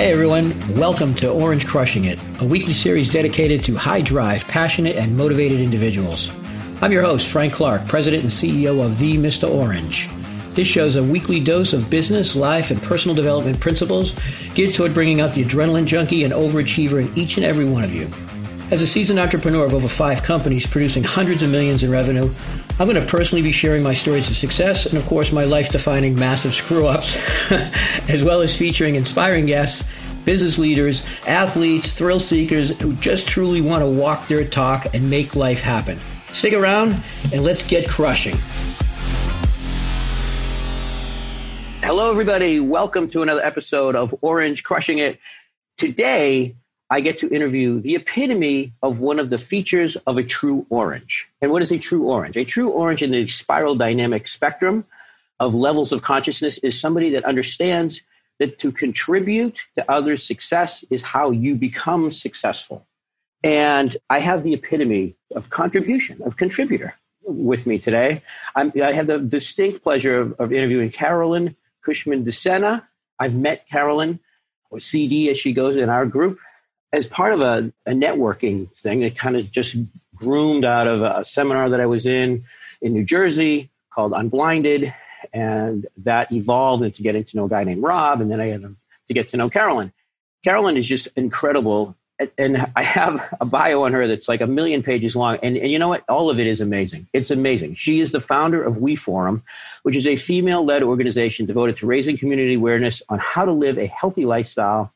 Hey everyone, welcome to Orange Crushing It, a weekly series dedicated to high drive, passionate, and motivated individuals. I'm your host, Frank Clark, President and CEO of The Mr. Orange. This show's a weekly dose of business, life, and personal development principles geared toward bringing out the adrenaline junkie and overachiever in each and every one of you. As a seasoned entrepreneur of over five companies producing hundreds of millions in revenue, I'm going to personally be sharing my stories of success and, of course, my life defining massive screw ups, as well as featuring inspiring guests, business leaders, athletes, thrill seekers who just truly want to walk their talk and make life happen. Stick around and let's get crushing. Hello, everybody. Welcome to another episode of Orange Crushing It. Today, I get to interview the epitome of one of the features of a true orange. And what is a true orange? A true orange in the spiral dynamic spectrum of levels of consciousness is somebody that understands that to contribute to others' success is how you become successful. And I have the epitome of contribution, of contributor with me today. I'm, i have the distinct pleasure of, of interviewing Carolyn Cushman DeSena. I've met Carolyn, or CD as she goes in our group, as part of a, a networking thing that kind of just groomed out of a seminar that I was in in New Jersey called Unblinded. And that evolved into getting to know a guy named Rob. And then I had to get to know Carolyn. Carolyn is just incredible. And I have a bio on her that's like a million pages long. And, and you know what? All of it is amazing. It's amazing. She is the founder of We Forum, which is a female led organization devoted to raising community awareness on how to live a healthy lifestyle.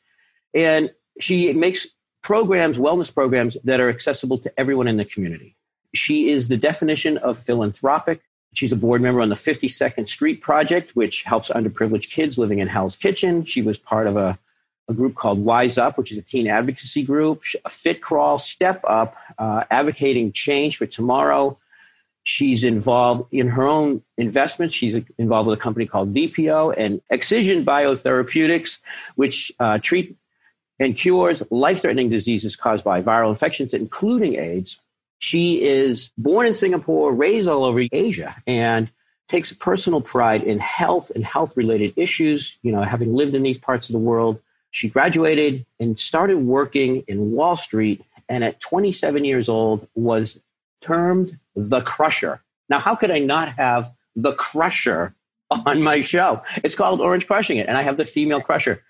And she makes programs, wellness programs that are accessible to everyone in the community. She is the definition of philanthropic. She's a board member on the 52nd Street Project, which helps underprivileged kids living in Hell's Kitchen. She was part of a, a group called Wise Up, which is a teen advocacy group, a fit crawl, step up, uh, advocating change for tomorrow. She's involved in her own investments. She's involved with a company called VPO and Excision Biotherapeutics, which uh, treat and cures life threatening diseases caused by viral infections, including AIDS. She is born in Singapore, raised all over Asia, and takes personal pride in health and health related issues. You know, having lived in these parts of the world, she graduated and started working in Wall Street. And at 27 years old, was termed the Crusher. Now, how could I not have the Crusher on my show? It's called Orange Crushing It, and I have the female Crusher.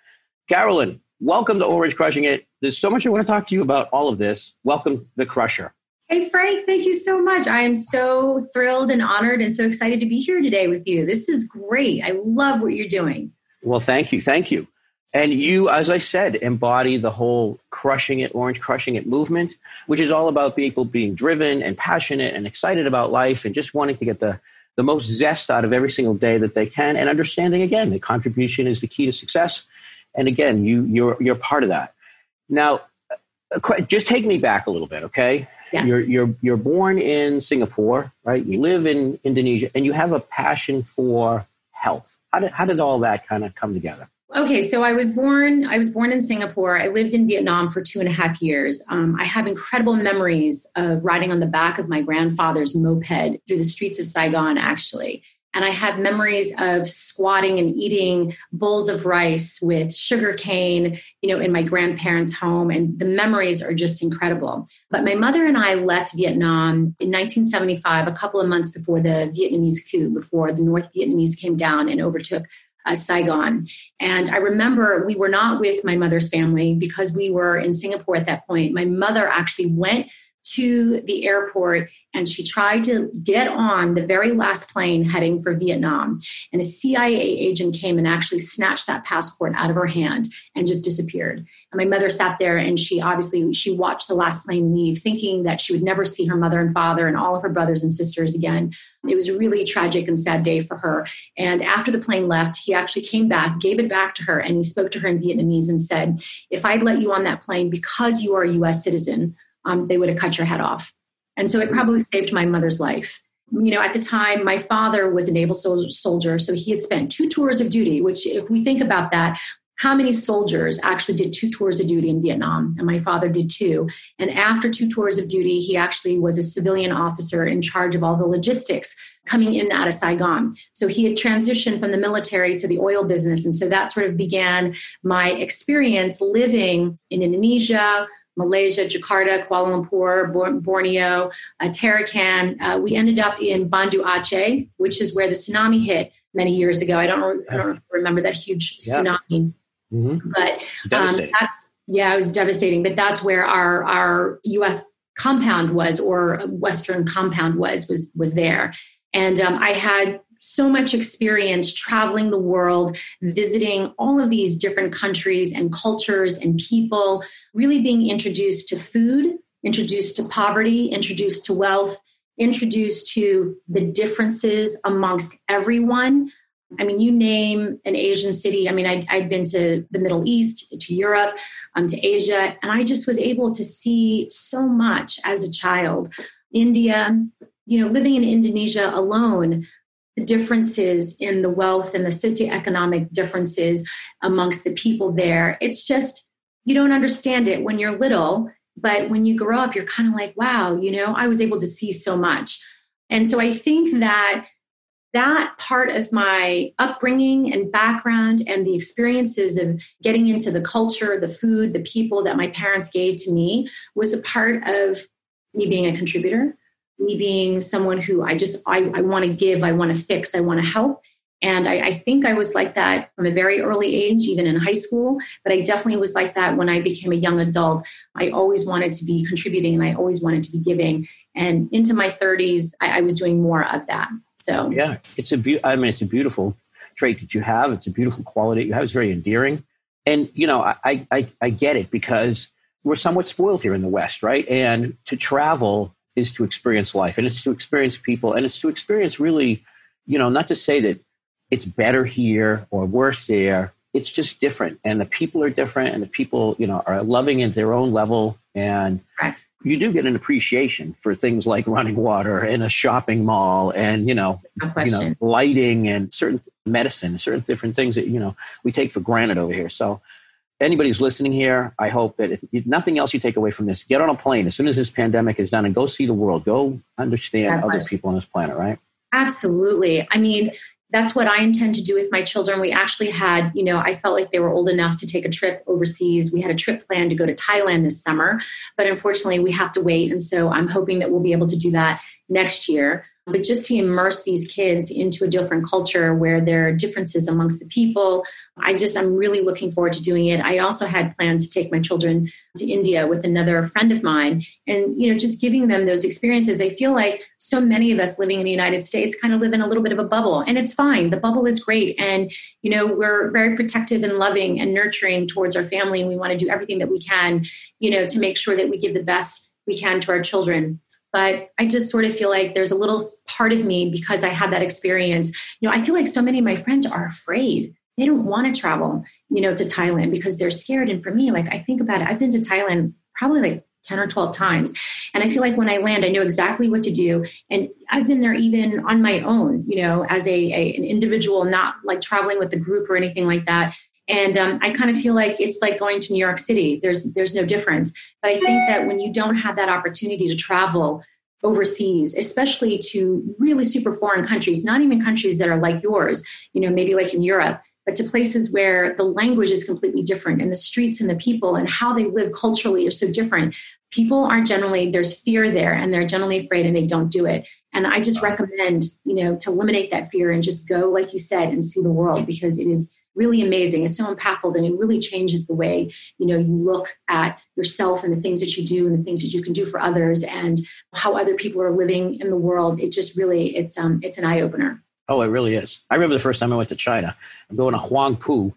Carolyn, Welcome to Orange Crushing It. There's so much I want to talk to you about all of this. Welcome, The Crusher. Hey, Frank, thank you so much. I am so thrilled and honored and so excited to be here today with you. This is great. I love what you're doing. Well, thank you. Thank you. And you, as I said, embody the whole crushing it, orange crushing it movement, which is all about people being driven and passionate and excited about life and just wanting to get the, the most zest out of every single day that they can and understanding again that contribution is the key to success and again, you you're you're part of that. Now, uh, just take me back a little bit, okay? Yes. You're you're you're born in Singapore, right? You live in Indonesia, and you have a passion for health. How did how did all that kind of come together? Okay, so I was born. I was born in Singapore. I lived in Vietnam for two and a half years. Um, I have incredible memories of riding on the back of my grandfather's moped through the streets of Saigon. Actually, and I have memories of squatting and eating bowls of rice with sugar cane, you know, in my grandparents' home. And the memories are just incredible. But my mother and I left Vietnam in 1975, a couple of months before the Vietnamese coup, before the North Vietnamese came down and overtook uh, Saigon. And I remember we were not with my mother's family because we were in Singapore at that point. My mother actually went to the airport and she tried to get on the very last plane heading for Vietnam. And a CIA agent came and actually snatched that passport out of her hand and just disappeared. And my mother sat there and she obviously she watched the last plane leave, thinking that she would never see her mother and father and all of her brothers and sisters again. It was a really tragic and sad day for her. And after the plane left, he actually came back, gave it back to her, and he spoke to her in Vietnamese and said, If I'd let you on that plane because you are a US citizen, um, they would have cut your head off. And so it probably saved my mother's life. You know, at the time, my father was a naval soldier, so he had spent two tours of duty, which, if we think about that, how many soldiers actually did two tours of duty in Vietnam? And my father did two. And after two tours of duty, he actually was a civilian officer in charge of all the logistics coming in out of Saigon. So he had transitioned from the military to the oil business. And so that sort of began my experience living in Indonesia, Malaysia, Jakarta, Kuala Lumpur, Borneo, uh, Tarakan. Uh, we ended up in Banda Aceh, which is where the tsunami hit many years ago. I don't, I don't remember that huge tsunami, mm-hmm. but um, that's yeah, it was devastating. But that's where our our U.S. compound was, or Western compound was was was there, and um, I had so much experience traveling the world, visiting all of these different countries and cultures and people, really being introduced to food, introduced to poverty, introduced to wealth, introduced to the differences amongst everyone. I mean, you name an Asian city. I mean, I'd, I'd been to the Middle East, to Europe, um, to Asia, and I just was able to see so much as a child. India, you know, living in Indonesia alone, the differences in the wealth and the socioeconomic differences amongst the people there. It's just, you don't understand it when you're little, but when you grow up, you're kind of like, wow, you know, I was able to see so much. And so I think that that part of my upbringing and background and the experiences of getting into the culture, the food, the people that my parents gave to me was a part of me being a contributor me being someone who I just I, I want to give, I want to fix, I want to help. And I, I, think I was like that from a very early age, even in high school. But I definitely was like that when I became a young adult. I always wanted to be contributing and I always wanted to be giving. And into my 30s, I, I was doing more of that. So yeah, it's a be- I mean, it's a beautiful trait that you have. It's a beautiful quality you have. It's very endearing. And you know, I I, I get it because we're somewhat spoiled here in the West, right? And to travel is to experience life and it's to experience people and it's to experience really, you know, not to say that it's better here or worse there. It's just different. And the people are different and the people, you know, are loving at their own level. And right. you do get an appreciation for things like running water and a shopping mall and, you know, no you know, lighting and certain medicine, certain different things that, you know, we take for granted over here. So anybody's listening here, I hope that if nothing else you take away from this, get on a plane as soon as this pandemic is done and go see the world. Go understand other people on this planet, right? Absolutely. I mean, that's what I intend to do with my children. We actually had, you know, I felt like they were old enough to take a trip overseas. We had a trip planned to go to Thailand this summer, but unfortunately we have to wait. And so I'm hoping that we'll be able to do that next year but just to immerse these kids into a different culture where there are differences amongst the people. I just i'm really looking forward to doing it. I also had plans to take my children to india with another friend of mine and you know just giving them those experiences. I feel like so many of us living in the united states kind of live in a little bit of a bubble and it's fine. The bubble is great. And you know we're very protective and loving and nurturing towards our family and we want to do everything that we can you know to make sure that we give the best we can to our children but I just sort of feel like there's a little part of me because I had that experience. You know, I feel like so many of my friends are afraid. They don't want to travel, you know, to Thailand because they're scared. And for me, like I think about it, I've been to Thailand probably like 10 or 12 times. And I feel like when I land, I know exactly what to do. And I've been there even on my own, you know, as a, a an individual, not like traveling with the group or anything like that. And um, I kind of feel like it's like going to New York City. There's there's no difference. But I think that when you don't have that opportunity to travel overseas, especially to really super foreign countries, not even countries that are like yours, you know, maybe like in Europe, but to places where the language is completely different and the streets and the people and how they live culturally are so different. People aren't generally, there's fear there and they're generally afraid and they don't do it. And I just recommend, you know, to eliminate that fear and just go, like you said, and see the world because it is really amazing. It's so impactful and it really changes the way, you know, you look at yourself and the things that you do and the things that you can do for others and how other people are living in the world. It just really, it's, um, it's an eye opener. Oh, it really is. I remember the first time I went to China. I'm going to Huangpu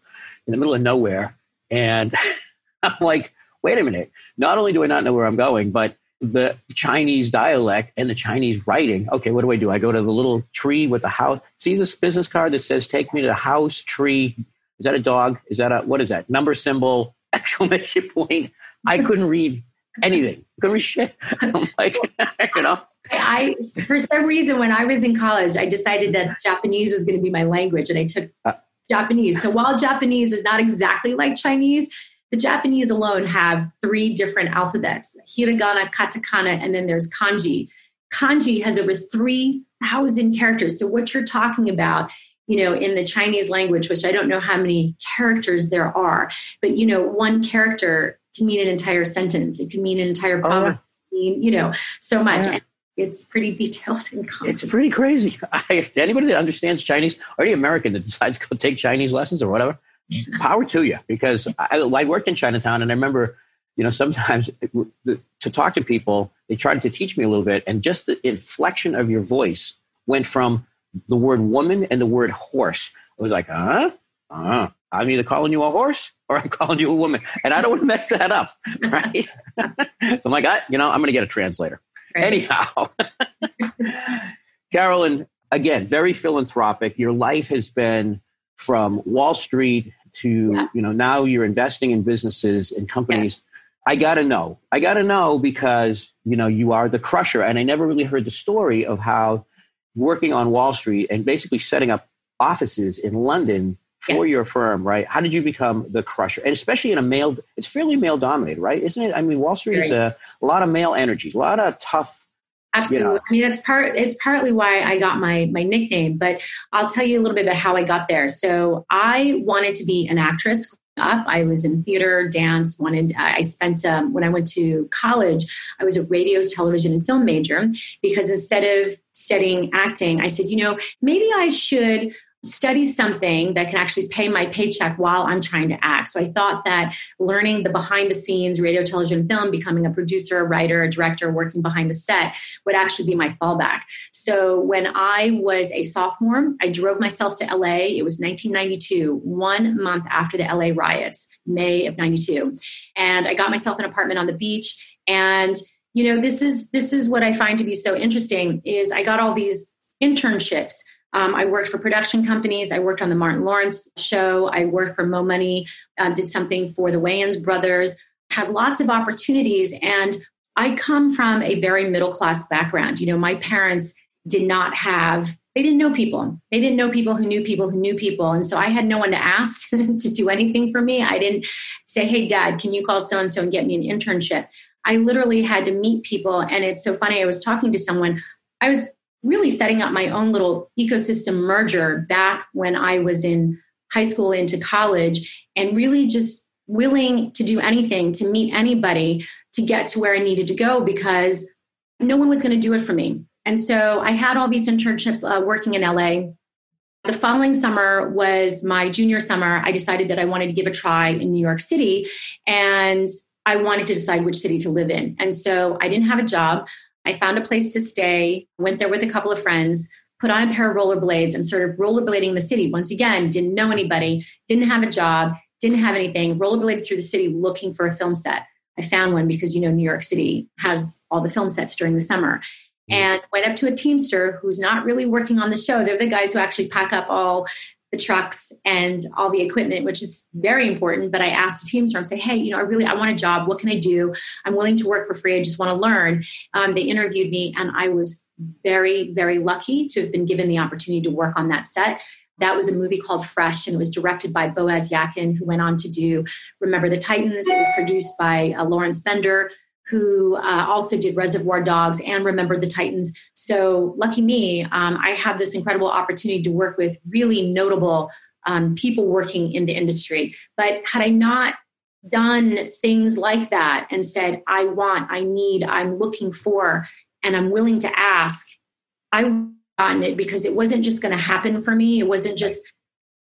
in the middle of nowhere. And I'm like, wait a minute. Not only do I not know where I'm going, but the Chinese dialect and the Chinese writing. Okay, what do I do? I go to the little tree with the house. See this business card that says "Take me to the house tree." Is that a dog? Is that a what is that? Number symbol exclamation point. I couldn't read anything. I Couldn't read shit. I'm like, you know. I, for some reason, when I was in college, I decided that Japanese was going to be my language, and I took uh, Japanese. So while Japanese is not exactly like Chinese, the Japanese alone have three different alphabets hiragana, katakana, and then there's kanji. Kanji has over 3 thousand characters. So what you're talking about, you know, in the Chinese language, which I don't know how many characters there are, but you know, one character can mean an entire sentence. It can mean an entire oh, poem. Oh, mean, you know, so much. Yeah. It's pretty detailed and complex. It's pretty crazy. If anybody that understands Chinese, or any American that decides to go take Chinese lessons or whatever, power to you. Because I, I worked in Chinatown, and I remember you know, sometimes to talk to people, they tried to teach me a little bit, and just the inflection of your voice went from the word woman and the word horse. I was like, huh? Uh, I'm either calling you a horse or I'm calling you a woman. And I don't want to mess that up. Right. so I'm like, I, you know, I'm going to get a translator. Right. Anyhow, Carolyn, again, very philanthropic. Your life has been from Wall Street to, yeah. you know, now you're investing in businesses and companies. I got to know. I got to know because, you know, you are the crusher. And I never really heard the story of how working on Wall Street and basically setting up offices in London for yeah. your firm, right? How did you become the crusher? And especially in a male, it's fairly male dominated, right? Isn't it? I mean, Wall Street is a, a lot of male energy, a lot of tough Absolutely. Know. I mean, it's part. It's partly why I got my my nickname. But I'll tell you a little bit about how I got there. So I wanted to be an actress up. I was in theater, dance, wanted, I spent, um, when I went to college, I was a radio, television, and film major because instead of studying acting, I said, you know, maybe I should study something that can actually pay my paycheck while I'm trying to act. So I thought that learning the behind the scenes radio, television, film, becoming a producer, a writer, a director, working behind the set would actually be my fallback. So when I was a sophomore, I drove myself to LA. It was 1992, one month after the LA riots, May of 92. And I got myself an apartment on the beach and you know this is this is what i find to be so interesting is i got all these internships um, I worked for production companies. I worked on the Martin Lawrence show. I worked for Mo Money, uh, did something for the Wayans brothers, had lots of opportunities. And I come from a very middle class background. You know, my parents did not have, they didn't know people. They didn't know people who knew people who knew people. And so I had no one to ask to do anything for me. I didn't say, hey, dad, can you call so and so and get me an internship? I literally had to meet people. And it's so funny. I was talking to someone, I was really setting up my own little ecosystem merger back when I was in high school into college and really just willing to do anything to meet anybody to get to where I needed to go because no one was going to do it for me. And so I had all these internships uh, working in LA. The following summer was my junior summer. I decided that I wanted to give a try in New York City and I wanted to decide which city to live in. And so I didn't have a job. I found a place to stay, went there with a couple of friends, put on a pair of rollerblades and started rollerblading the city. Once again, didn't know anybody, didn't have a job, didn't have anything, rollerbladed through the city looking for a film set. I found one because, you know, New York City has all the film sets during the summer. Mm-hmm. And went up to a Teamster who's not really working on the show. They're the guys who actually pack up all the trucks and all the equipment, which is very important. But I asked the Teamster, I say, hey, you know, I really, I want a job. What can I do? I'm willing to work for free. I just want to learn. Um, they interviewed me and I was very, very lucky to have been given the opportunity to work on that set. That was a movie called Fresh, and it was directed by Boaz Yakin, who went on to do Remember the Titans. It was produced by uh, Lawrence Bender, who uh, also did Reservoir Dogs and Remember the Titans. So, lucky me, um, I had this incredible opportunity to work with really notable um, people working in the industry. But had I not done things like that and said, I want, I need, I'm looking for, and I'm willing to ask, I gotten it because it wasn't just going to happen for me. It wasn't just,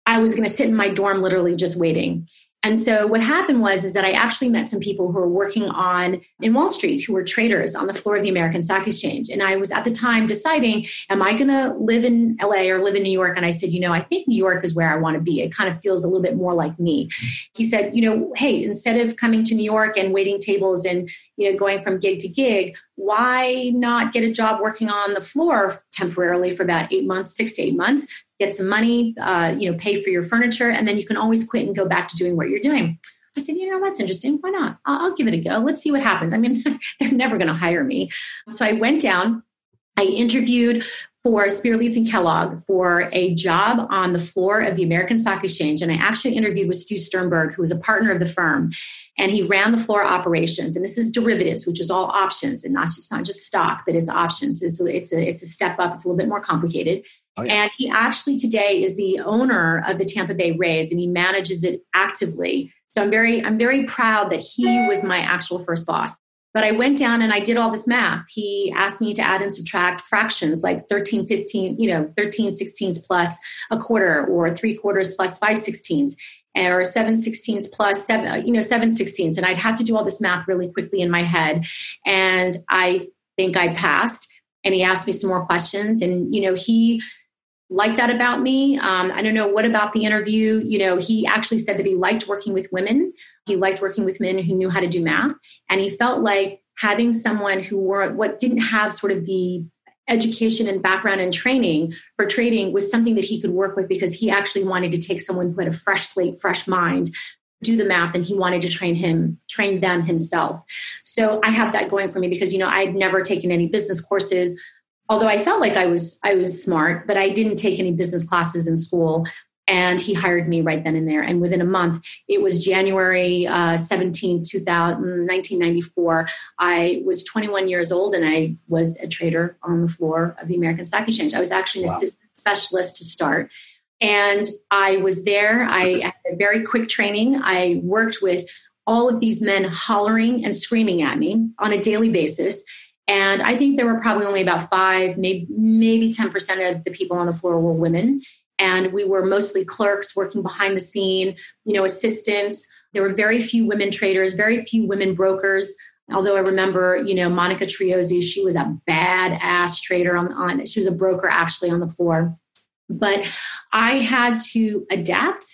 I was going to sit in my dorm literally just waiting. And so what happened was is that I actually met some people who were working on in Wall Street who were traders on the floor of the American Stock Exchange. And I was at the time deciding, am I going to live in LA or live in New York? And I said, you know, I think New York is where I want to be. It kind of feels a little bit more like me. He said, you know, hey, instead of coming to New York and waiting tables and, you know, going from gig to gig, why not get a job working on the floor temporarily for about eight months, six to eight months, get some money, uh, you know, pay for your furniture, and then you can always quit and go back to doing what you're doing. I said, you know, that's interesting. Why not? I'll, I'll give it a go. Let's see what happens. I mean, they're never going to hire me. So I went down I interviewed for Spear Leeds and Kellogg for a job on the floor of the American Stock Exchange. And I actually interviewed with Stu Sternberg, who was a partner of the firm. And he ran the floor operations. And this is derivatives, which is all options and not just not just stock, but it's options. It's, it's, a, it's a step up, it's a little bit more complicated. Oh, yeah. And he actually today is the owner of the Tampa Bay Rays and he manages it actively. So I'm very, I'm very proud that he was my actual first boss. But I went down and I did all this math. He asked me to add and subtract fractions like 13, 15, you know, 13 16ths plus a quarter or three quarters plus five sixteenths or seven sixteenths plus seven, uh, you know, seven sixteenths. And I'd have to do all this math really quickly in my head. And I think I passed. And he asked me some more questions. And, you know, he liked that about me. Um, I don't know what about the interview. You know, he actually said that he liked working with women. He liked working with men who knew how to do math, and he felt like having someone who were what didn't have sort of the education and background and training for trading was something that he could work with because he actually wanted to take someone who had a fresh slate, fresh mind, do the math, and he wanted to train him, train them himself. So I have that going for me because you know I'd never taken any business courses although I felt like I was I was smart, but I didn't take any business classes in school. And he hired me right then and there. And within a month, it was January uh, 17th, 2000, 1994. I was 21 years old and I was a trader on the floor of the American Stock Exchange. I was actually an wow. assistant specialist to start. And I was there. I had a very quick training. I worked with all of these men hollering and screaming at me on a daily basis. And I think there were probably only about five, maybe maybe 10% of the people on the floor were women. And we were mostly clerks working behind the scene, you know, assistants. There were very few women traders, very few women brokers. Although I remember, you know, Monica Triozzi, she was a badass trader on, on she was a broker actually on the floor. But I had to adapt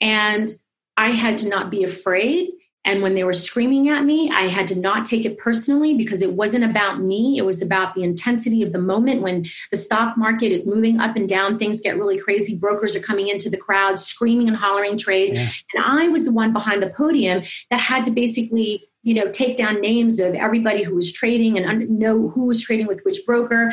and I had to not be afraid and when they were screaming at me, I had to not take it personally because it wasn't about me. It was about the intensity of the moment when the stock market is moving up and down, things get really crazy. Brokers are coming into the crowd, screaming and hollering trades. Yeah. And I was the one behind the podium that had to basically you know take down names of everybody who was trading and know who was trading with which broker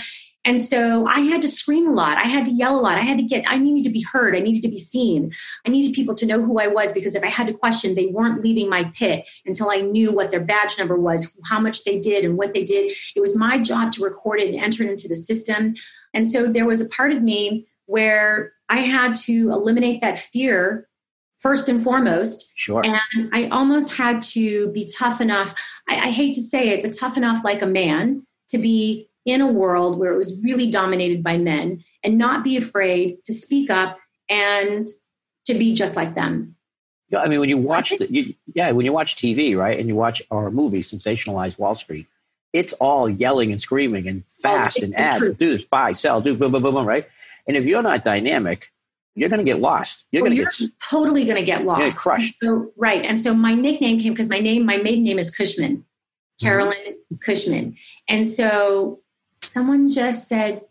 and so I had to scream a lot. I had to yell a lot. I had to get, I needed to be heard. I needed to be seen. I needed people to know who I was because if I had to question, they weren't leaving my pit until I knew what their badge number was, how much they did, and what they did. It was my job to record it and enter it into the system. And so there was a part of me where I had to eliminate that fear first and foremost. Sure. And I almost had to be tough enough. I, I hate to say it, but tough enough like a man to be in a world where it was really dominated by men and not be afraid to speak up and to be just like them. Yeah, I mean, when you watch the, you, yeah, when you watch TV, right, and you watch our movie, Sensationalized Wall Street, it's all yelling and screaming and oh, fast oh, and ads, do this, buy, sell, do boom, boom, boom, boom, right? And if you're not dynamic, you're going to get lost. You're well, going to get totally going to get lost. Get crushed. So, right, and so my nickname came because my name, my maiden name is Cushman, mm-hmm. Carolyn mm-hmm. Cushman, and so someone just said,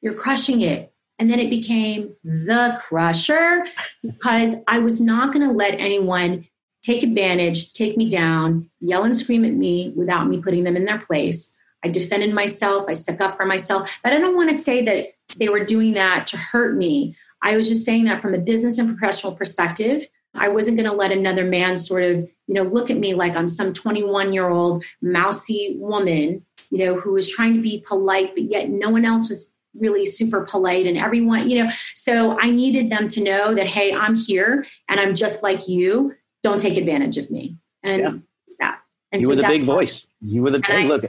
You're crushing it. And then it became the crusher because I was not going to let anyone take advantage, take me down, yell and scream at me without me putting them in their place. I defended myself, I stuck up for myself. But I don't want to say that they were doing that to hurt me. I was just saying that from a business and professional perspective. I wasn't going to let another man sort of, you know, look at me like I'm some 21 year old mousy woman you know, who was trying to be polite, but yet no one else was really super polite and everyone, you know. So I needed them to know that, hey, I'm here and I'm just like you. Don't take advantage of me. And yeah. that. And you so were the big voice. You were the hey, I, look.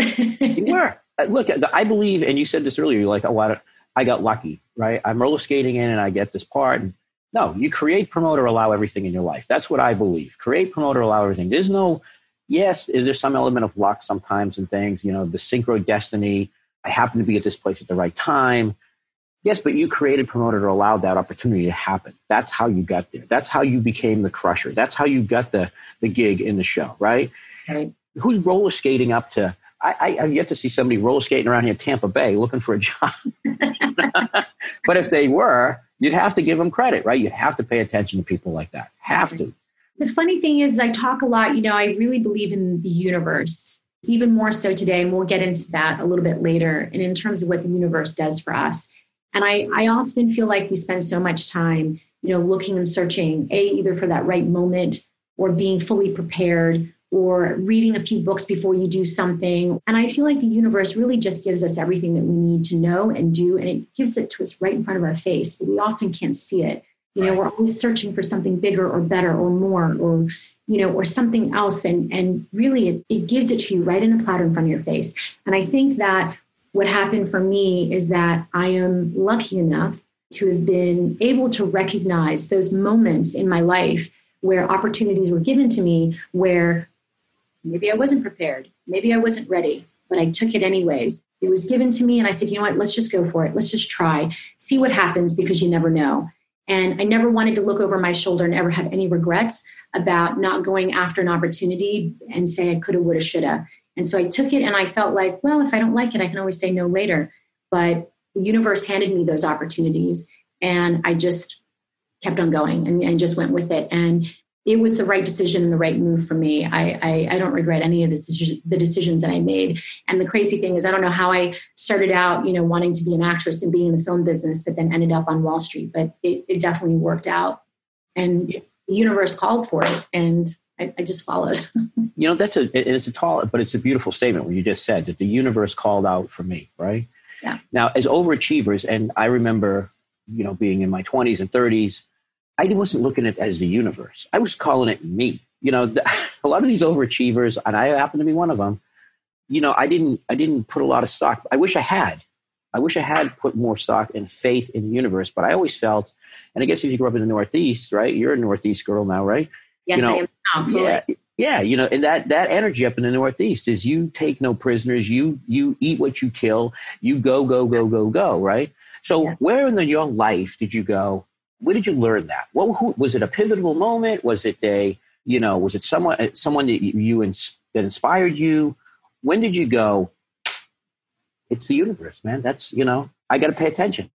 you were. Uh, look, I believe, and you said this earlier. You're like, oh, I got lucky, right? I'm roller skating in, and I get this part. And no, you create, promote, or allow everything in your life. That's what I believe. Create, promote, or allow everything. There's no yes, is there some element of luck sometimes and things, you know, the synchro destiny, I happen to be at this place at the right time. Yes, but you created, promoted, or allowed that opportunity to happen. That's how you got there. That's how you became the crusher. That's how you got the the gig in the show, right? right. Who's roller skating up to? I, I, have yet to see somebody roller skating around here in Tampa Bay looking for a job. but if they were, you'd have to give them credit, right? You'd have to pay attention to people like that. Have to. The funny thing is, I talk a lot, you know, I really believe in the universe. even more so today, and we'll get into that a little bit later, and in terms of what the universe does for us. And I, I often feel like we spend so much time, you know, looking and searching, A, either for that right moment or being fully prepared or reading a few books before you do something. And I feel like the universe really just gives us everything that we need to know and do, and it gives it to us right in front of our face, but we often can't see it. You know, we're always searching for something bigger or better or more or you know, or something else. And, and really, it, it gives it to you right in a platter in front of your face. And I think that what happened for me is that I am lucky enough to have been able to recognize those moments in my life where opportunities were given to me where maybe I wasn't prepared, maybe I wasn't ready, but I took it anyways. It was given to me, and I said, you know what, let's just go for it. Let's just try, see what happens because you never know. And I never wanted to look over my shoulder and ever have any regrets about not going after an opportunity and say I coulda, woulda, shoulda. And so I took it and I felt like, well, if I don't like it, I can always say no later. But the universe handed me those opportunities and I just kept on going and, and just went with it. And it was the right decision and the right move for me. I, I, I don't regret any of the, the decisions that I made. And the crazy thing is, I don't know how I started out, you know, wanting to be an actress and being in the film business, but then ended up on Wall Street. But it, it definitely worked out. And the universe called for it and I, I just followed. you know, that's a it's a tall, but it's a beautiful statement what you just said that the universe called out for me, right? Yeah. Now, as overachievers, and I remember, you know, being in my twenties and thirties, I wasn't looking at it as the universe. I was calling it me. You know, a lot of these overachievers, and I happen to be one of them. You know, I didn't I didn't put a lot of stock. I wish I had. I wish I had put more stock and faith in the universe, but I always felt and I guess if you grew up in the Northeast, right? You're a Northeast girl now, right? Yes, you know, I am. Yeah, yeah. You know, and that that energy up in the Northeast is you take no prisoners. You you eat what you kill. You go go go go go. Right. So yeah. where in the, your life did you go? Where did you learn that? What who, was it? A pivotal moment? Was it a you know? Was it someone uh, someone that you, that inspired you? When did you go? It's the universe, man. That's you know. I got to pay attention.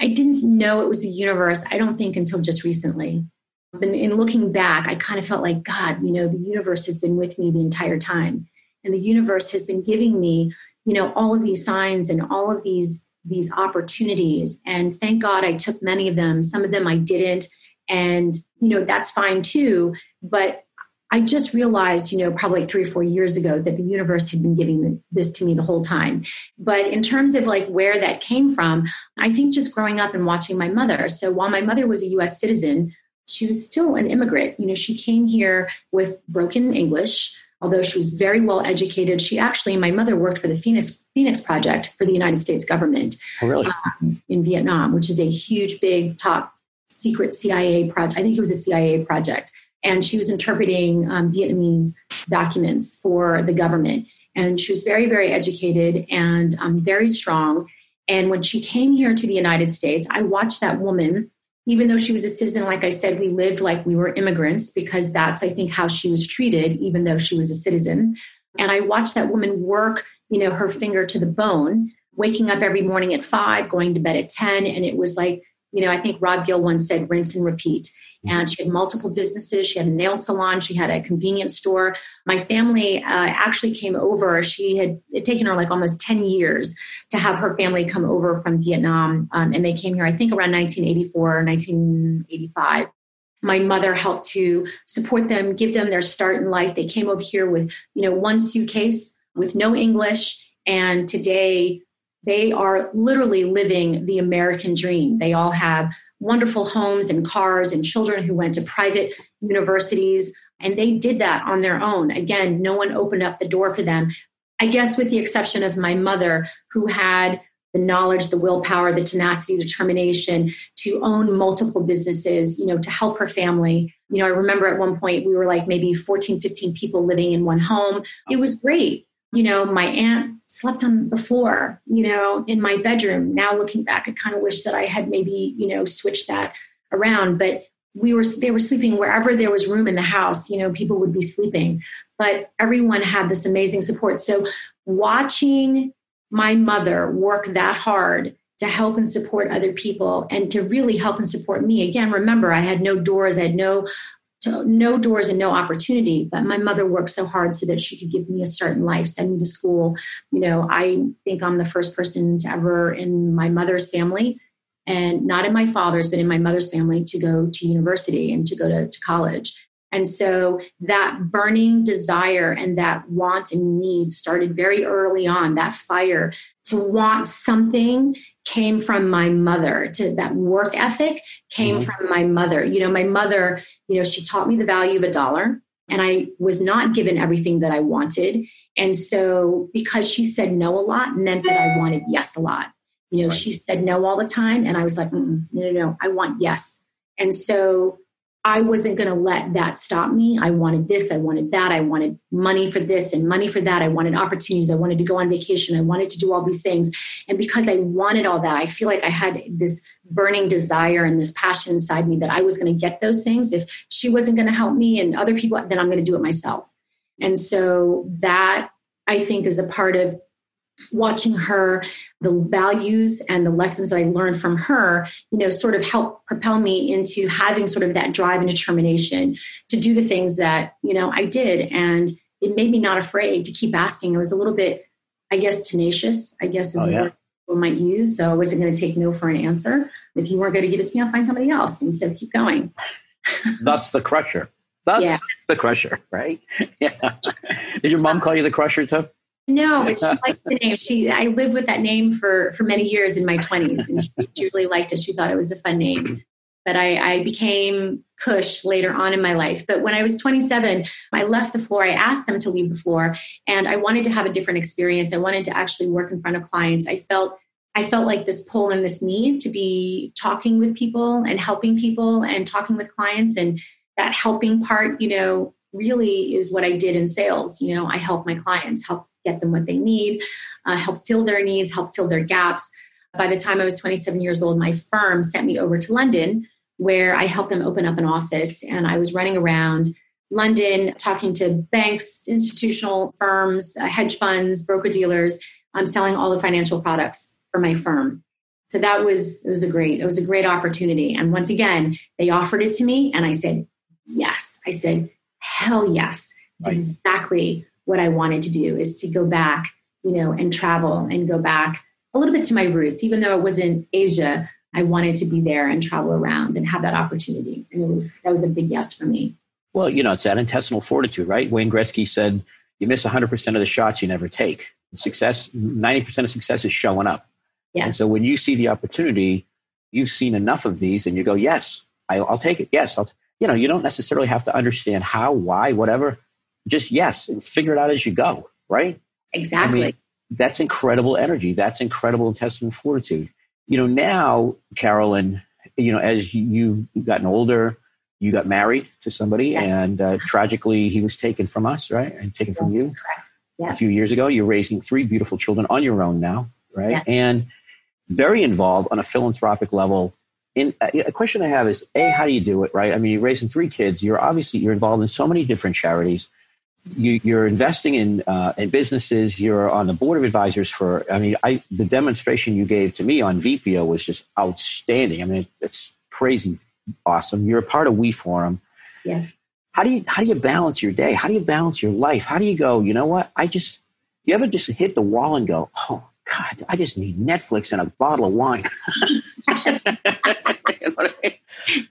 I didn't know it was the universe, I don't think, until just recently. And in looking back, I kind of felt like, God, you know, the universe has been with me the entire time. And the universe has been giving me, you know, all of these signs and all of these these opportunities. And thank God I took many of them. Some of them I didn't. And, you know, that's fine too. But I just realized, you know, probably three or four years ago that the universe had been giving this to me the whole time. But in terms of like where that came from, I think just growing up and watching my mother. So while my mother was a US citizen, she was still an immigrant. You know, she came here with broken English. Although she was very well educated, she actually, my mother worked for the Phoenix Phoenix Project for the United States government oh, really? um, in Vietnam, which is a huge, big, top secret CIA project. I think it was a CIA project and she was interpreting um, Vietnamese documents for the government. And she was very, very educated and um, very strong. And when she came here to the United States, I watched that woman, even though she was a citizen, like I said, we lived like we were immigrants because that's, I think, how she was treated, even though she was a citizen. And I watched that woman work, you know, her finger to the bone, waking up every morning at five, going to bed at 10. And it was like, you know, I think Rob Gill once said, rinse and repeat and she had multiple businesses. She had a nail salon, she had a convenience store. My family uh, actually came over. She had it taken her like almost 10 years to have her family come over from Vietnam. Um, and they came here, I think, around 1984 or 1985 my mother helped to support them give them their start in life they came over here with you know one suitcase with no english and today they are literally living the American dream. They all have wonderful homes and cars and children who went to private universities. And they did that on their own. Again, no one opened up the door for them. I guess, with the exception of my mother, who had the knowledge, the willpower, the tenacity, determination to own multiple businesses, you know, to help her family. You know, I remember at one point we were like maybe 14, 15 people living in one home. It was great you know, my aunt slept on the floor, you know, in my bedroom. Now looking back, I kind of wish that I had maybe, you know, switched that around. But we were they were sleeping wherever there was room in the house, you know, people would be sleeping. But everyone had this amazing support. So watching my mother work that hard to help and support other people and to really help and support me. Again, remember, I had no doors, I had no to no doors and no opportunity. But my mother worked so hard so that she could give me a start in life, send me to school. You know, I think I'm the first person to ever in my mother's family and not in my father's, but in my mother's family to go to university and to go to, to college. And so that burning desire and that want and need started very early on. That fire to want something came from my mother to that work ethic came mm-hmm. from my mother you know my mother you know she taught me the value of a dollar and i was not given everything that i wanted and so because she said no a lot meant that i wanted yes a lot you know right. she said no all the time and i was like no no no i want yes and so I wasn't going to let that stop me. I wanted this, I wanted that, I wanted money for this and money for that. I wanted opportunities, I wanted to go on vacation, I wanted to do all these things. And because I wanted all that, I feel like I had this burning desire and this passion inside me that I was going to get those things. If she wasn't going to help me and other people, then I'm going to do it myself. And so that I think is a part of watching her the values and the lessons that i learned from her you know sort of help propel me into having sort of that drive and determination to do the things that you know i did. And it made me not afraid to keep asking. It was a little bit i guess tenacious i guess is oh, yeah. what might use. So i wasn't going to take no for an answer. If you weren't going to give it to me i'll find somebody else. And so keep going. Thus the crusher. Thus yeah. the crusher right? Yeah. Did your mom call you the crusher too no, but she liked the name. She I lived with that name for for many years in my twenties, and she, she, really liked it. She thought it was a fun name. But I, I became Kush later on in my life. But when I was 27, I left the floor. I asked them to leave the floor, and I wanted to have a different experience. I wanted to actually work in front of clients. I felt I felt like this pull and this need to be talking with people and helping people and talking with clients, and that helping part, you know, really is what I did in sales. You know, I help my clients, help get them what they need, uh, help fill their needs, help fill their gaps. By the time I was 27 years old, my firm sent me over to London where I helped them open up an office. And I was running around London talking to banks, institutional firms, uh, hedge funds, broker dealers. I'm um, selling all the financial products for my firm. So that was it was a great it was a great opportunity. And once again, they offered it to me, and I said yes. I said hell yes. It's right. exactly what I wanted to do is to go back, you know, and travel and go back a little bit to my roots. Even though it was in Asia, I wanted to be there and travel around and have that opportunity. And it was that was a big yes for me. Well, you know, it's that intestinal fortitude, right? Wayne Gretzky said, "You miss 100% of the shots you never take. Success, 90% of success is showing up." Yeah. And so when you see the opportunity, you've seen enough of these, and you go, "Yes, I'll, I'll take it. Yes, I'll." T-. You know, you don't necessarily have to understand how, why, whatever just yes and figure it out as you go, right? Exactly. I mean, that's incredible energy. That's incredible intestinal fortitude. You know, now, Carolyn, you know, as you've gotten older, you got married to somebody, yes. and uh, tragically, he was taken from us, right? And taken from you yeah. a few years ago. You're raising three beautiful children on your own now, right? Yeah. And very involved on a philanthropic level. In, uh, a question I have is, A, how do you do it, right? I mean, you're raising three kids. You're obviously, you're involved in so many different charities you, are investing in uh, in businesses. You're on the board of advisors for. I mean, I the demonstration you gave to me on VPO was just outstanding. I mean, it's crazy, awesome. You're a part of We Forum. Yes. How do you how do you balance your day? How do you balance your life? How do you go? You know what? I just you ever just hit the wall and go, oh God, I just need Netflix and a bottle of wine.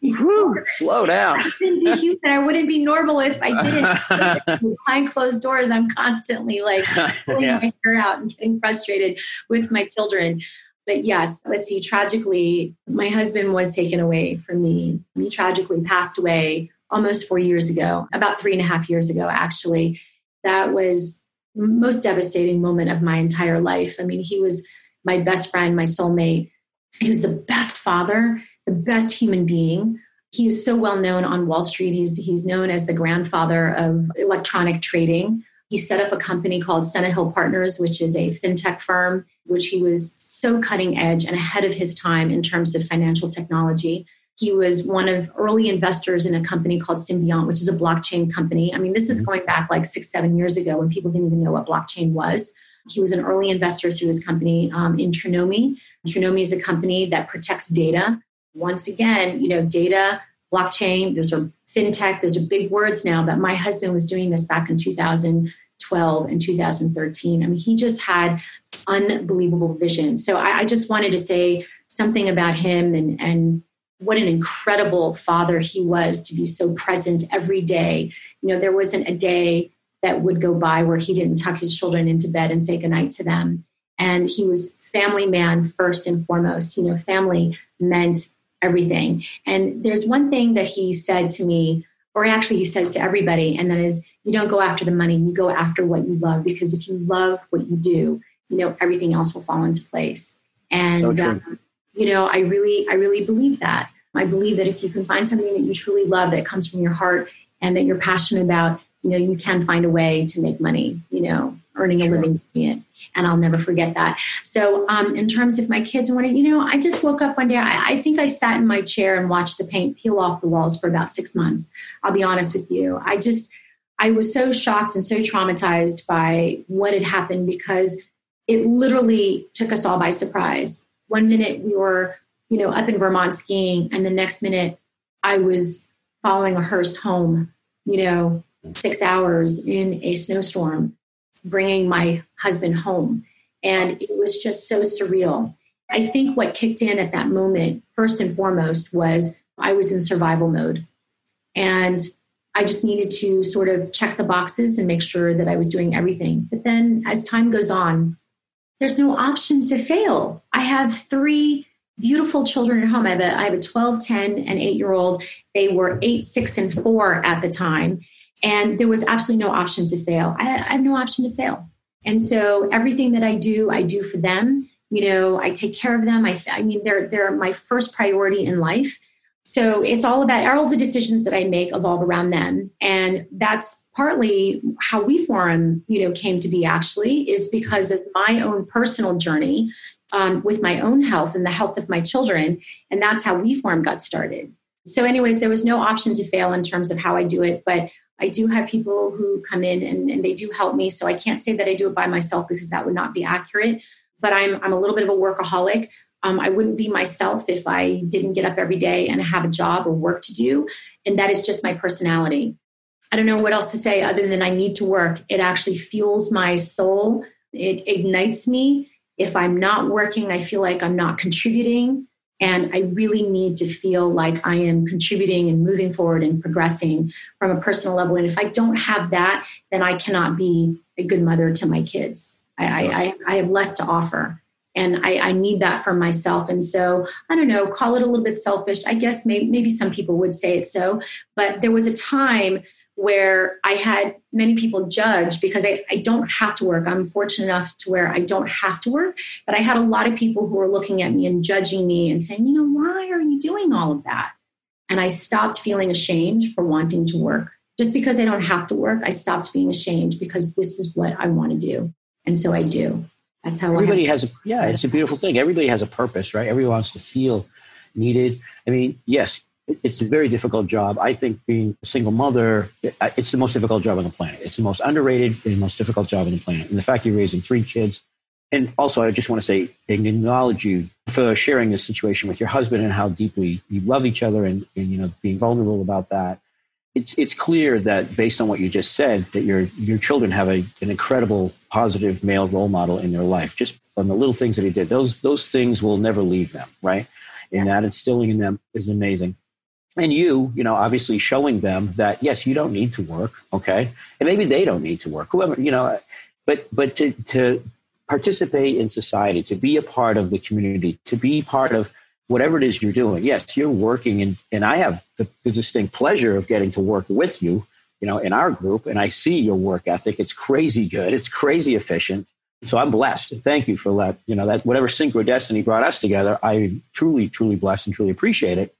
Whew, slow down. I wouldn't be human. I wouldn't be normal if I didn't. Behind closed doors, I'm constantly like pulling yeah. my hair out and getting frustrated with my children. But yes, let's see. Tragically, my husband was taken away from me. He tragically passed away almost four years ago, about three and a half years ago, actually. That was most devastating moment of my entire life. I mean, he was my best friend, my soulmate. He was the best father the best human being. He is so well known on Wall Street. He's, he's known as the grandfather of electronic trading. He set up a company called Senehill Partners, which is a fintech firm, which he was so cutting edge and ahead of his time in terms of financial technology. He was one of early investors in a company called Symbiont, which is a blockchain company. I mean, this is mm-hmm. going back like six, seven years ago when people didn't even know what blockchain was. He was an early investor through his company um, in Trinomi. Trinomi is a company that protects data once again, you know, data, blockchain, those are fintech, those are big words now, but my husband was doing this back in 2012 and 2013. I mean, he just had unbelievable vision. So I, I just wanted to say something about him and, and what an incredible father he was to be so present every day. You know, there wasn't a day that would go by where he didn't tuck his children into bed and say goodnight to them. And he was family man first and foremost. You know, family meant everything. And there's one thing that he said to me, or actually he says to everybody, and that is you don't go after the money, you go after what you love. Because if you love what you do, you know, everything else will fall into place. And so um, you know, I really, I really believe that. I believe that if you can find something that you truly love that comes from your heart and that you're passionate about, you know, you can find a way to make money, you know, earning a living doing it. And I'll never forget that. So, um, in terms of my kids and what, you know, I just woke up one day. I, I think I sat in my chair and watched the paint peel off the walls for about six months. I'll be honest with you. I just, I was so shocked and so traumatized by what had happened because it literally took us all by surprise. One minute we were, you know, up in Vermont skiing, and the next minute I was following a hearse home, you know, six hours in a snowstorm bringing my husband home. And it was just so surreal. I think what kicked in at that moment, first and foremost, was I was in survival mode. And I just needed to sort of check the boxes and make sure that I was doing everything. But then as time goes on, there's no option to fail. I have three beautiful children at home. I have a, I have a 12, 10, and 8 year old. They were 8, 6, and 4 at the time. And there was absolutely no option to fail. I, I have no option to fail. And so everything that I do, I do for them. You know, I take care of them. I, I mean, they're they're my first priority in life. So it's all about all the decisions that I make evolve around them, and that's partly how We Forum, you know, came to be. Actually, is because of my own personal journey um, with my own health and the health of my children, and that's how We Forum got started. So, anyways, there was no option to fail in terms of how I do it, but I do have people who come in and, and, they do help me. So I can't say that I do it by myself because that would not be accurate. But I'm, I'm a little bit of a workaholic. Um, I wouldn't be myself if I didn't get up every day and have a job or work to do. And that is just my personality. I don't know what else to say other than I need to work. It actually fuels my soul, it ignites me. If I'm not working, I feel like I'm not contributing. And I really need to feel like I am contributing and moving forward and progressing from a personal level. And if I don't have that, then I cannot be a good mother to my kids. I, I, I have less to offer. And I, I, need that for myself. And so, I don't know, call it a little bit selfish. I guess maybe, maybe some people would say it so. But there was a time where I had many people judge because I, I, don't have to work. I'm fortunate enough to where I don't have to work, but I had a lot of people who were looking at me and judging me and saying, you know, why are you doing all of that? And I stopped feeling ashamed for wanting to work. Just because I don't have to work, I stopped being ashamed because this is what I want to do. And so I do. That's how everybody has a yeah, it's a beautiful thing. Everybody has a purpose, right? Everyone wants to feel needed. I mean, yes, it's a very difficult job. I think being a single mother, it's the most difficult job on the planet. It's the most underrated and most difficult job on the planet. And the fact you're raising three kids. And also, I just want to say, acknowledge you for sharing this situation with your husband and how deeply you love each other and, and you know, being vulnerable about that. It's, it's clear that based on what you just said, that your, your children have a, an incredible positive male role model in their life, just on the little things that he did. Those, those things will never leave them, right? And that instilling in them is amazing and you, you know, obviously showing them that yes, you don't need to work, okay, and maybe they don't need to work, whoever, you know, but but to to participate in society, to be a part of the community, to be part of whatever it is you're doing. Yes, you're working, and and I have the, the distinct pleasure of getting to work with you, you know, in our group, and I see your work ethic. It's crazy good. It's crazy efficient. So I'm blessed. Thank you for that. You know, that whatever synchro destiny brought us together, I truly, truly blessed and truly appreciate it.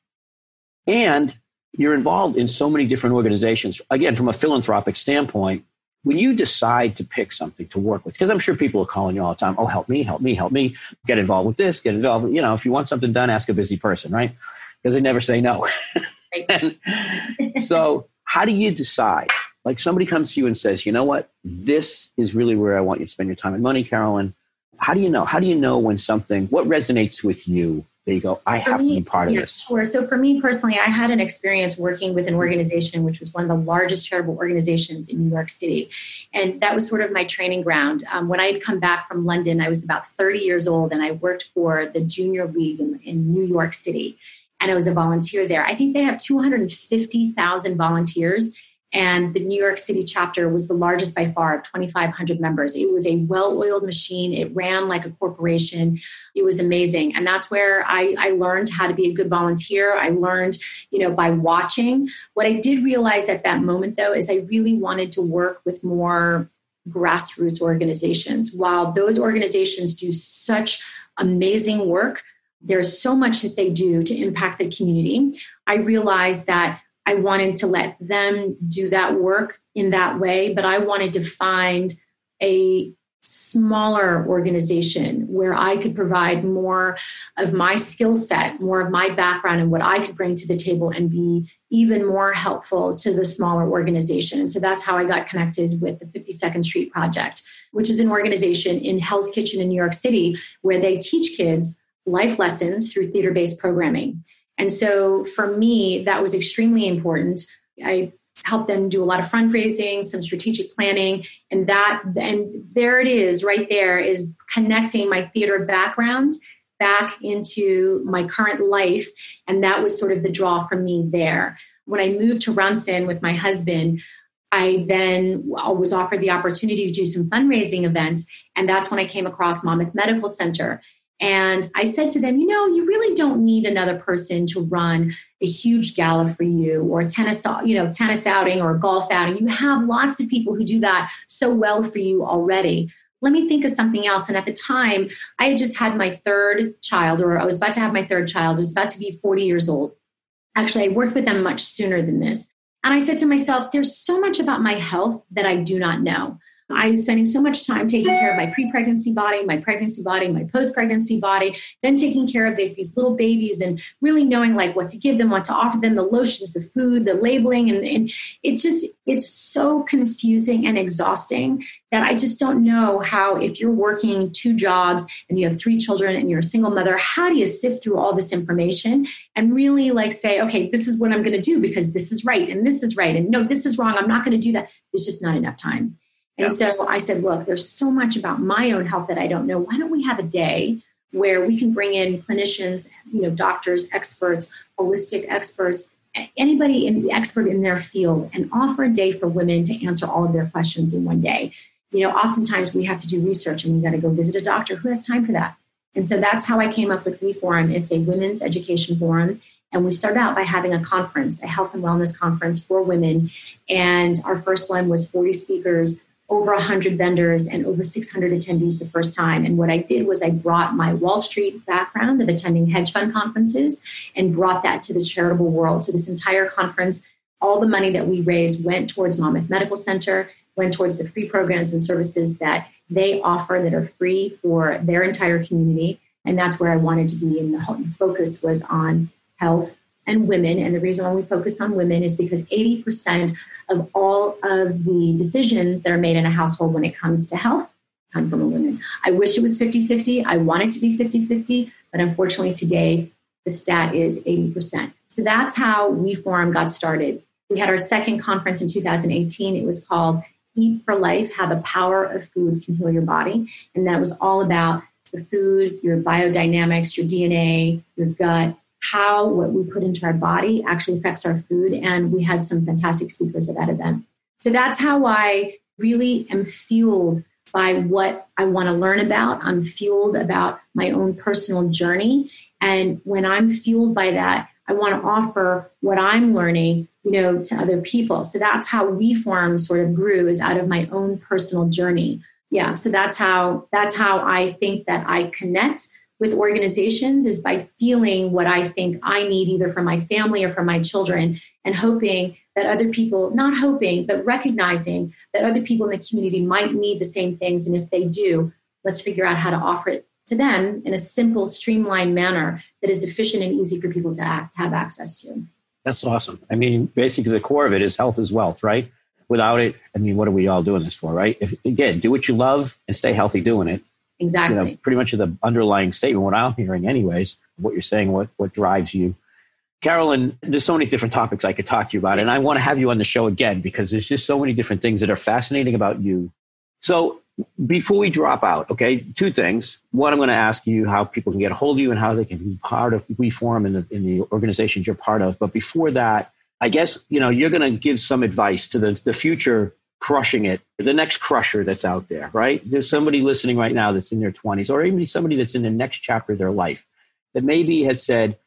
And you're involved in so many different organizations. Again, from a philanthropic standpoint, when you decide to pick something to work with, because I'm sure people are calling you all the time, oh, help me, help me, help me, get involved with this, get involved. You know, if you want something done, ask a busy person, right? Because they never say no. so, how do you decide? Like somebody comes to you and says, you know what, this is really where I want you to spend your time and money, Carolyn. How do you know? How do you know when something, what resonates with you there you go. I have me, to be part yeah, of this. Sure. So for me personally, I had an experience working with an organization which was one of the largest charitable organizations in New York City, and that was sort of my training ground. Um, when I had come back from London, I was about 30 years old, and I worked for the Junior League in, in New York City, and I was a volunteer there. I think they have 250,000 volunteers, and the New York City chapter was the largest by far of 2,500 members. It was a well oiled machine. It ran like a corporation. It was amazing. And that's where I, I learned how to be a good volunteer. I learned, you know, by watching. What I did realize at that moment, though, is I really wanted to work with more grassroots organizations. While those organizations do such amazing work, there's so much that they do to impact the community. I realized that I wanted to let them do that work in that way, but I wanted to find a smaller organization where I could provide more of my skill set, more of my background, and what I could bring to the table and be even more helpful to the smaller organization. And so that's how I got connected with the 52nd Street Project, which is an organization in Hell's Kitchen in New York City where they teach kids life lessons through theater based programming. And so for me, that was extremely important. I helped them do a lot of fundraising, some strategic planning, and that and there it is right there is connecting my theater background back into my current life. And that was sort of the draw for me there. When I moved to Rumson with my husband, I then was offered the opportunity to do some fundraising events. And that's when I came across Monmouth Medical Center. And I said to them, you know, you really don't need another person to run a huge gala for you or a tennis, you know, tennis outing or a golf outing. You have lots of people who do that so well for you already. Let me think of something else. And at the time, I had just had my third child, or I was about to have my third child. I was about to be 40 years old. Actually, I worked with them much sooner than this. And I said to myself, there's so much about my health that I do not know. I was spending so much time taking care of my pre pregnancy body, my pregnancy body, my post pregnancy body, then taking care of these little babies and really knowing like what to give them, what to offer them, the lotions, the food, the labeling. And, and it just, it's so confusing and exhausting that I just don't know how, if you're working two jobs and you have three children and you're a single mother, how do you sift through all this information and really like say, okay, this is what I'm going to do because this is right and this is right. And no, this is wrong. I'm not going to do that. There's just not enough time. And yeah. so I said, look, there's so much about my own health that I don't know. Why don't we have a day where we can bring in clinicians, you know, doctors, experts, holistic experts, anybody in the expert in their field and offer a day for women to answer all of their questions in one day. You know, oftentimes we have to do research and we got to go visit a doctor. Who has time for that? And so that's how I came up with We Forum. It's a women's education forum. And we started out by having a conference, a health and wellness conference for women. And our first one was 40 speakers over 100 vendors and over 600 attendees the first time. And what I did was I brought my Wall Street background of attending hedge fund conferences and brought that to the charitable world. So, this entire conference, all the money that we raised went towards Monmouth Medical Center, went towards the free programs and services that they offer that are free for their entire community. And that's where I wanted to be. And the focus was on health and women. And the reason why we focus on women is because 80% of all of the decisions that are made in a household when it comes to health come from a woman. I wish it was 50 50. I want it to be 50 50, but unfortunately today the stat is 80%. So that's how We Forum got started. We had our second conference in 2018. It was called Eat for Life How the Power of Food Can Heal Your Body. And that was all about the food, your biodynamics, your DNA, your gut, how what we put into our body actually affects our food. And we had some fantastic speakers at that event. So that's how I really am fueled by what I want to learn about. I'm fueled about my own personal journey. And when I'm fueled by that, I want to offer what I'm learning, you know, to other people. So that's how We Forum sort of grew is out of my own personal journey. Yeah. So that's how that's how I think that I connect with organizations is by feeling what I think I need either from my family or from my children and hoping that other people, not hoping, but recognizing that other people in the community might need the same things. And if they do, let's figure out how to offer it to them in a simple, streamlined manner that is efficient and easy for people to, act, have access to. That's awesome. I mean, basically, the core of it is health is wealth, right? Without it, I mean, what are we all doing this for, right? If again, do what you love and stay healthy doing it, Exactly. You know, pretty much the underlying statement, what I'm hearing, anyways. what you're saying, what, what drives you. Carolyn, there's so many different topics I could talk to you about, and I want to have you on the show again because there's just so many different things that are fascinating about you. So, before we drop out, okay, two things. One, I'm going to ask you how people can get a hold of you and how they can be part of We Forum in the, in the organizations you're part of. But before that, I guess, you know, you're going to give some advice to the, the future crushing it, the next crusher that's out there, right? There's somebody listening right now that's in their 20s, or even somebody that's in the next chapter of their life that maybe has said,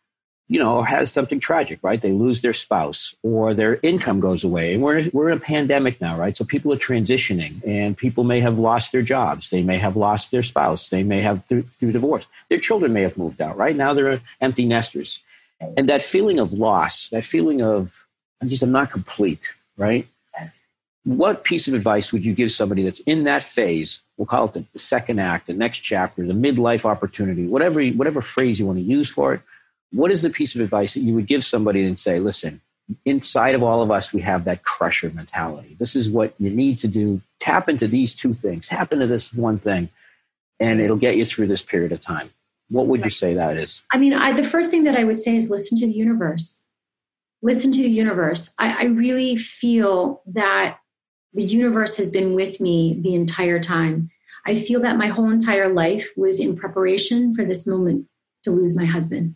you know, has something tragic, right? They lose their spouse or their income goes away. And we're, we're in a pandemic now, right? So people are transitioning and people may have lost their jobs. They may have lost their spouse. They may have through, through divorce. Their children may have moved out, right? Now they're empty nesters. And that feeling of loss, that feeling of, I'm just, I'm not complete, right? Yes. What piece of advice would you give somebody that's in that phase? We'll call it the, second act, the next chapter, the midlife opportunity, whatever, whatever phrase you want to use for it what is the piece of advice that you would give somebody and say, listen, inside of all of us, we have that crusher mentality. This is what you need to do. Tap into these two things, tap into this one thing, and it'll get you through this period of time. What would you say that is? I mean, I, the first thing that I would say is listen to the universe. Listen to the universe. I, I really feel that the universe has been with me the entire time. I feel that my whole entire life was in preparation for this moment to lose my husband.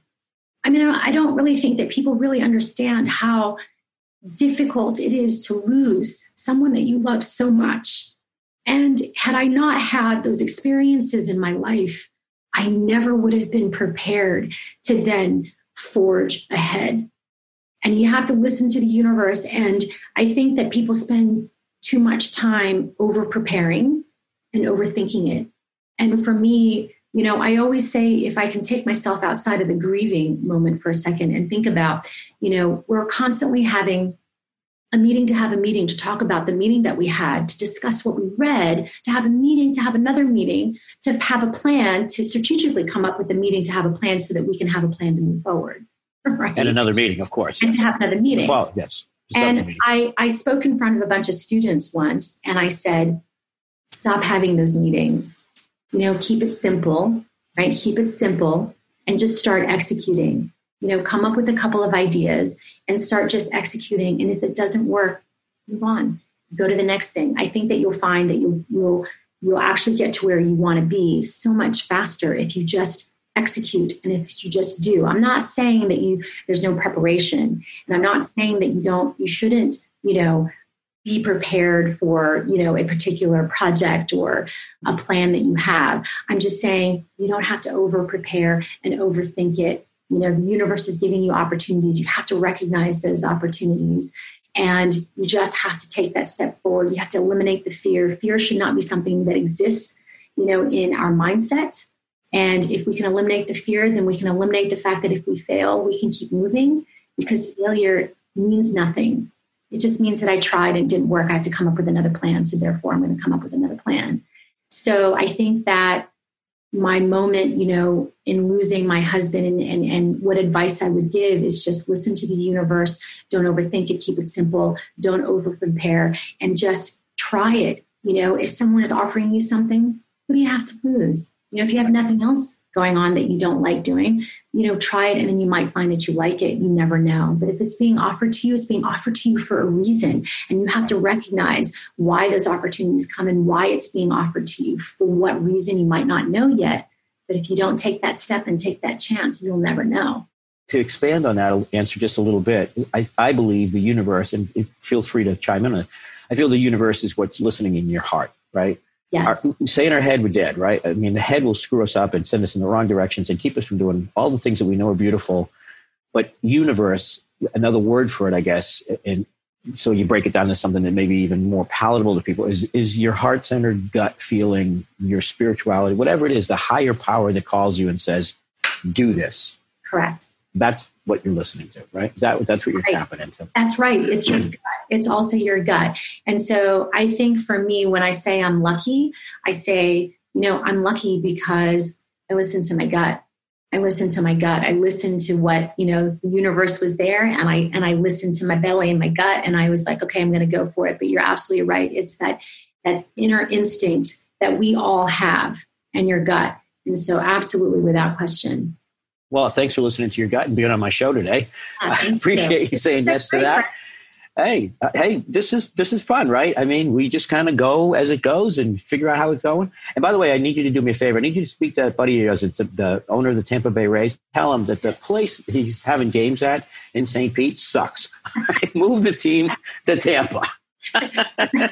I mean, I don't really think that people really understand how difficult it is to lose someone that you love so much. And had I not had those experiences in my life, I never would have been prepared to then forge ahead. And you have to listen to the universe. And I think that people spend too much time over preparing and overthinking it. And for me, you know, I always say if I can take myself outside of the grieving moment for a second and think about, you know, we're constantly having a meeting to have a meeting to talk about the meeting that we had, to discuss what we read, to have a meeting, to have another meeting, to have a plan, to strategically come up with a meeting, to have a plan so that we can have a plan to move forward. Right. And another meeting, of course. And have another meeting. Well, yes. And I, I spoke in front of a bunch of students once and I said, stop having those meetings you know, keep it simple, right? Keep it simple and just start executing. You know, come up with a couple of ideas and start just executing. And if it doesn't work, move on. Go to the next thing. I think that you'll find that you'll you'll you'll actually get to where you want to be so much faster if you just execute. And if you just do. I'm not saying that you there's no preparation, and I'm not saying that you don't you shouldn't you know be prepared for you know a particular project or a plan that you have. I'm just saying you don't have to over prepare and overthink it. You know the universe is giving you opportunities. You have to recognize those opportunities. And you just have to take that step forward. You have to eliminate the fear. Fear should not be something that exists you know in our mindset and if we can eliminate the fear then we can eliminate the fact that if we fail we can keep moving because failure means nothing it just means that I tried and didn't work. I had to come up with another plan. So therefore, I'm going to come up with another plan. So I think that my moment, you know, in losing my husband and, and, and what advice I would give is just listen to the universe. Don't overthink it. Keep it simple. Don't over prepare and just try it. You know, if someone is offering you something, what do you have to lose? You know, if you have nothing else, going on that you don't like doing, you know, try it and then you might find that you like it. You never know. But if it's being offered to you, it's being offered to you for a reason. And you have to recognize why those opportunities come and why it's being offered to you. For what reason you might not know yet. But if you don't take that step and take that chance, you'll never know. To expand on that answer just a little bit, I, I believe the universe, and feel free to chime in on it, I feel the universe is what's listening in your heart, right? Yes. Our, say in our head we're dead, right? I mean, the head will screw us up and send us in the wrong directions and keep us from doing all the things that we know are beautiful. But universe, another word for it, I guess, and so you break it down to something that may be even more palatable to people is is your heart centered gut feeling, your spirituality, whatever it is, the higher power that calls you and says, "Do this." Correct that's what you're listening to, right? That that's what you're right. tapping into? That's right. It's your mm-hmm. gut. It's also your gut. And so I think for me, when I say I'm lucky, I say, you know, I'm lucky because I listen to my gut. I listened to my gut. I listened to what, you know, the universe was there and I and I listened to my belly and my gut and I was like, okay, I'm gonna go for it. But you're absolutely right. It's that that inner instinct that we all have and your gut. And so absolutely without question. Well, thanks for listening to your gut and being on my show today. Uh, I appreciate you, you saying yes to that. Hey, uh, hey, this is this is fun, right? I mean, we just kind of go as it goes and figure out how it's going. And by the way, I need you to do me a favor. I need you to speak to that buddy of yours. It's the, the owner of the Tampa Bay Rays. Tell him that the place he's having games at in St. Pete sucks. Move the team to Tampa. I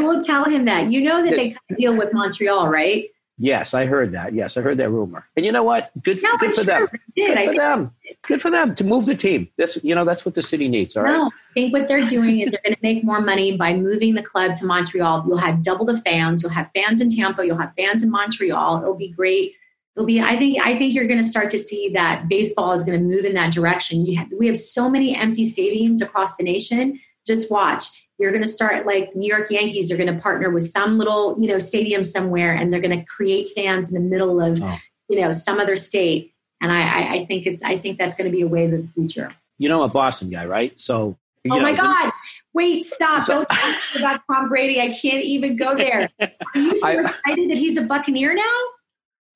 will tell him that. You know that they deal with Montreal, right? Yes, I heard that. Yes, I heard that rumor. And you know what? Good, no, good for them. Good I for them. Good for them to move the team. That's you know that's what the city needs. All right. No, I think what they're doing is they're going to make more money by moving the club to Montreal. You'll have double the fans. You'll have fans in Tampa. You'll have fans in Montreal. It'll be great. It'll be. I think. I think you're going to start to see that baseball is going to move in that direction. Have, we have so many empty stadiums across the nation. Just watch you're going to start like New York Yankees are going to partner with some little, you know, stadium somewhere and they're going to create fans in the middle of, oh. you know, some other state. And I, I think it's, I think that's going to be a way of the future. You know, a Boston guy, right? So, oh know, my God. Wait, stop. Don't talk about Tom Brady. I can't even go there. Are you so I, excited that he's a Buccaneer now?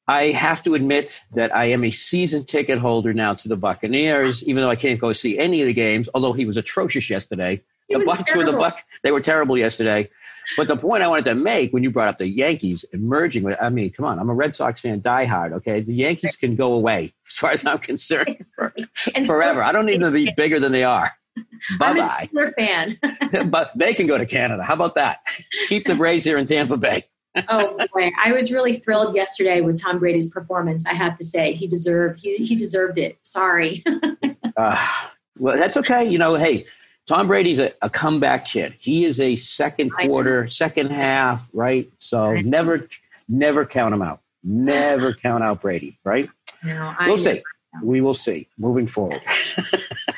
I have to admit that I am a season ticket holder now to the Buccaneers, even though I can't go see any of the games, although he was atrocious yesterday the Bucs terrible. were the Buck. They were terrible yesterday. But the point I wanted to make when you brought up the Yankees emerging with, I mean, come on, I'm a Red Sox fan, diehard. Okay, the Yankees can go away as far as I'm concerned for, forever. I don't need them to be bigger than they are. Bye bye. I'm a fan. but they can go to Canada. How about that? Keep the Braves here in Tampa Bay. oh boy, I was really thrilled yesterday with Tom Brady's performance. I have to say, he deserved he he deserved it. Sorry. uh, well, that's okay. You know, hey, Tom Brady's a, a, comeback kid. He is a second quarter, second half, right? So never, never count him out. Never count out Brady, right? No, we'll see. We will see moving forward.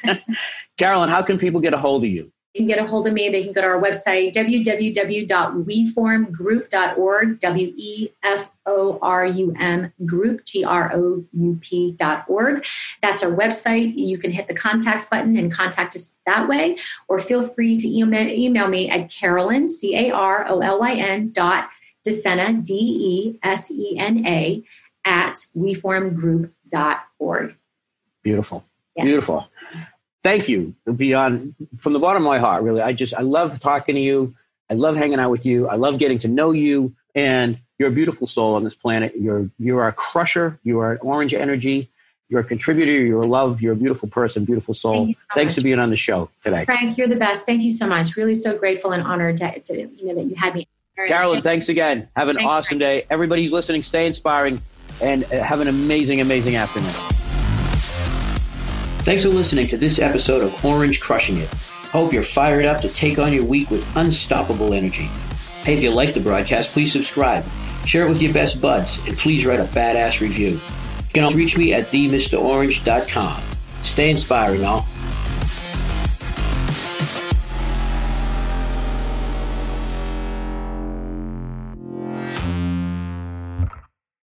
Carolyn, how can people get a hold of you? Can get a hold of me. They can go to our website, www.weforumgroup.org, W E F O R U M group, G R O U P.org. That's our website. You can hit the contact button and contact us that way, or feel free to email, email me at Carolyn, C A R O L Y N dot Desena, D E S E N A, at weforumgroup.org. Beautiful. Yeah. Beautiful thank you. Beyond from the bottom of my heart really. I just i love talking to you. I love hanging out with you. I love getting to know you. And you're a beautiful soul on this planet. You're you're a crusher. You are an orange energy. You're a contributor. You're a love. You're a beautiful person beautiful soul. Thank so thanks much. for being on the show today. Frank you're the best. Thank you so much. Really so grateful and honored to, to you know that you had me. Carolyn thanks again. Have an Thanks, awesome Frank. day. Everybody who's listening stay inspiring and uh, have an amazing amazing afternoon Thanks for listening to this episode of Orange Crushing It. Hope you're fired up to take on your week with unstoppable energy. Hey, if you like the broadcast, please subscribe, share it with your best buds, and please write a badass review. You can also reach me at themrorange.com. Stay inspiring, all.